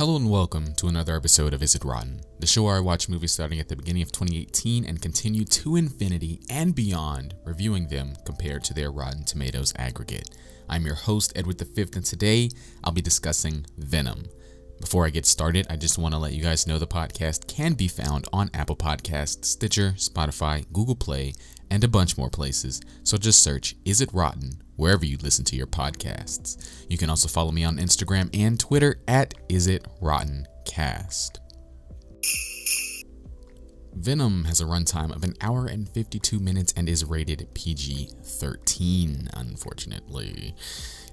Hello and welcome to another episode of Is It Rotten, the show where I watch movies starting at the beginning of 2018 and continue to infinity and beyond, reviewing them compared to their Rotten Tomatoes aggregate. I'm your host, Edward V, and today I'll be discussing Venom. Before I get started, I just want to let you guys know the podcast can be found on Apple Podcasts, Stitcher, Spotify, Google Play, and a bunch more places. So just search Is It Rotten wherever you listen to your podcasts. You can also follow me on Instagram and Twitter at Is It Rotten Cast. Venom has a runtime of an hour and 52 minutes and is rated PG 13, unfortunately.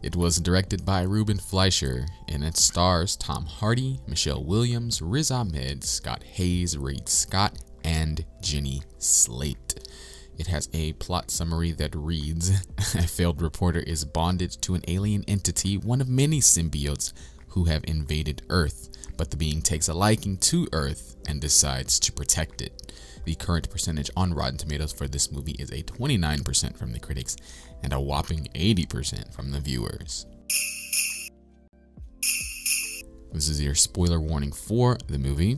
It was directed by Ruben Fleischer and it stars Tom Hardy, Michelle Williams, Riz Ahmed, Scott Haze, Reid Scott, and Jenny Slate. It has a plot summary that reads A failed reporter is bonded to an alien entity, one of many symbiotes who have invaded Earth, but the being takes a liking to Earth and decides to protect it. The current percentage on Rotten Tomatoes for this movie is a 29% from the critics and a whopping 80% from the viewers. This is your spoiler warning for the movie.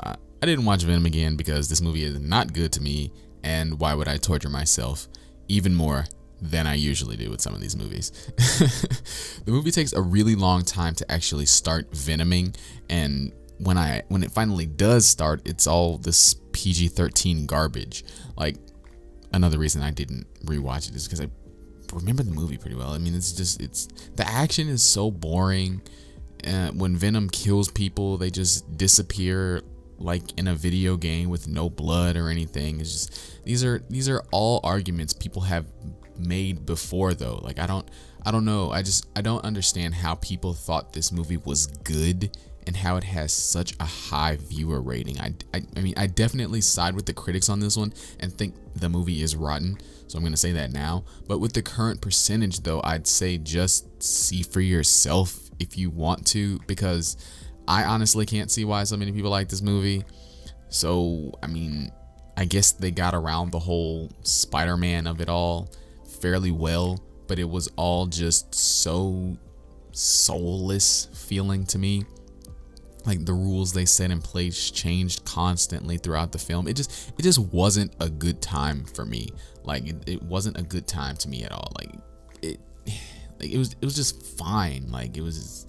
Uh, I didn't watch Venom again because this movie is not good to me and why would I torture myself even more than I usually do with some of these movies? the movie takes a really long time to actually start venoming and when I when it finally does start, it's all this PG-13 garbage. Like another reason I didn't rewatch it is because I remember the movie pretty well. I mean, it's just it's the action is so boring. Uh, when Venom kills people, they just disappear like in a video game with no blood or anything. It's just these are these are all arguments people have made before though. Like I don't I don't know. I just I don't understand how people thought this movie was good and how it has such a high viewer rating. I, I, I mean, I definitely side with the critics on this one and think the movie is rotten. So I'm going to say that now. But with the current percentage, though, I'd say just see for yourself if you want to, because I honestly can't see why so many people like this movie. So, I mean, I guess they got around the whole Spider Man of it all fairly well, but it was all just so soulless feeling to me. Like the rules they set in place changed constantly throughout the film. It just it just wasn't a good time for me. Like it, it wasn't a good time to me at all. Like it like it was it was just fine. Like it was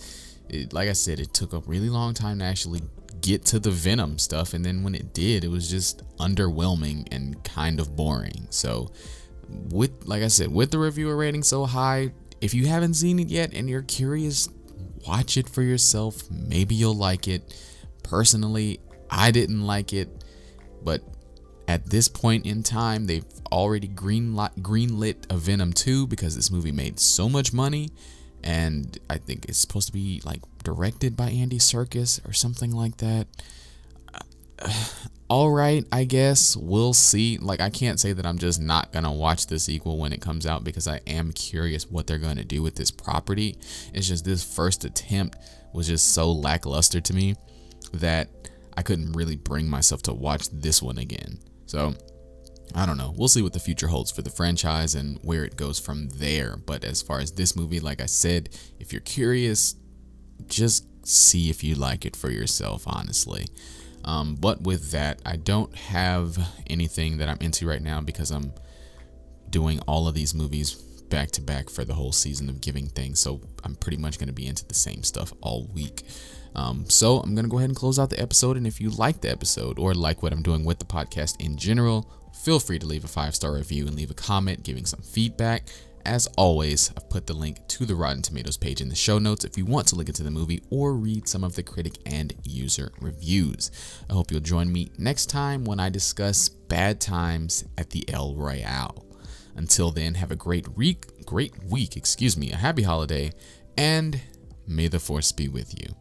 it, like I said, it took a really long time to actually get to the Venom stuff, and then when it did, it was just underwhelming and kind of boring. So, with like I said, with the reviewer rating so high, if you haven't seen it yet and you're curious, watch it for yourself. Maybe you'll like it. Personally, I didn't like it, but at this point in time, they've already green greenlit a Venom 2 because this movie made so much money and I think it's supposed to be like directed by Andy Serkis or something like that. All right, I guess we'll see. Like, I can't say that I'm just not gonna watch the sequel when it comes out because I am curious what they're gonna do with this property. It's just this first attempt was just so lackluster to me that I couldn't really bring myself to watch this one again. So I don't know. We'll see what the future holds for the franchise and where it goes from there. But as far as this movie, like I said, if you're curious, just see if you like it for yourself, honestly. Um, but with that, I don't have anything that I'm into right now because I'm doing all of these movies back to back for the whole season of Giving Things. So I'm pretty much going to be into the same stuff all week. Um, so I'm going to go ahead and close out the episode. And if you like the episode or like what I'm doing with the podcast in general, feel free to leave a five star review and leave a comment giving some feedback. As always, I've put the link to the Rotten Tomatoes page in the show notes if you want to look into the movie or read some of the critic and user reviews. I hope you'll join me next time when I discuss bad times at the El Royale. Until then, have a great week, great week, excuse me, a happy holiday, and may the force be with you.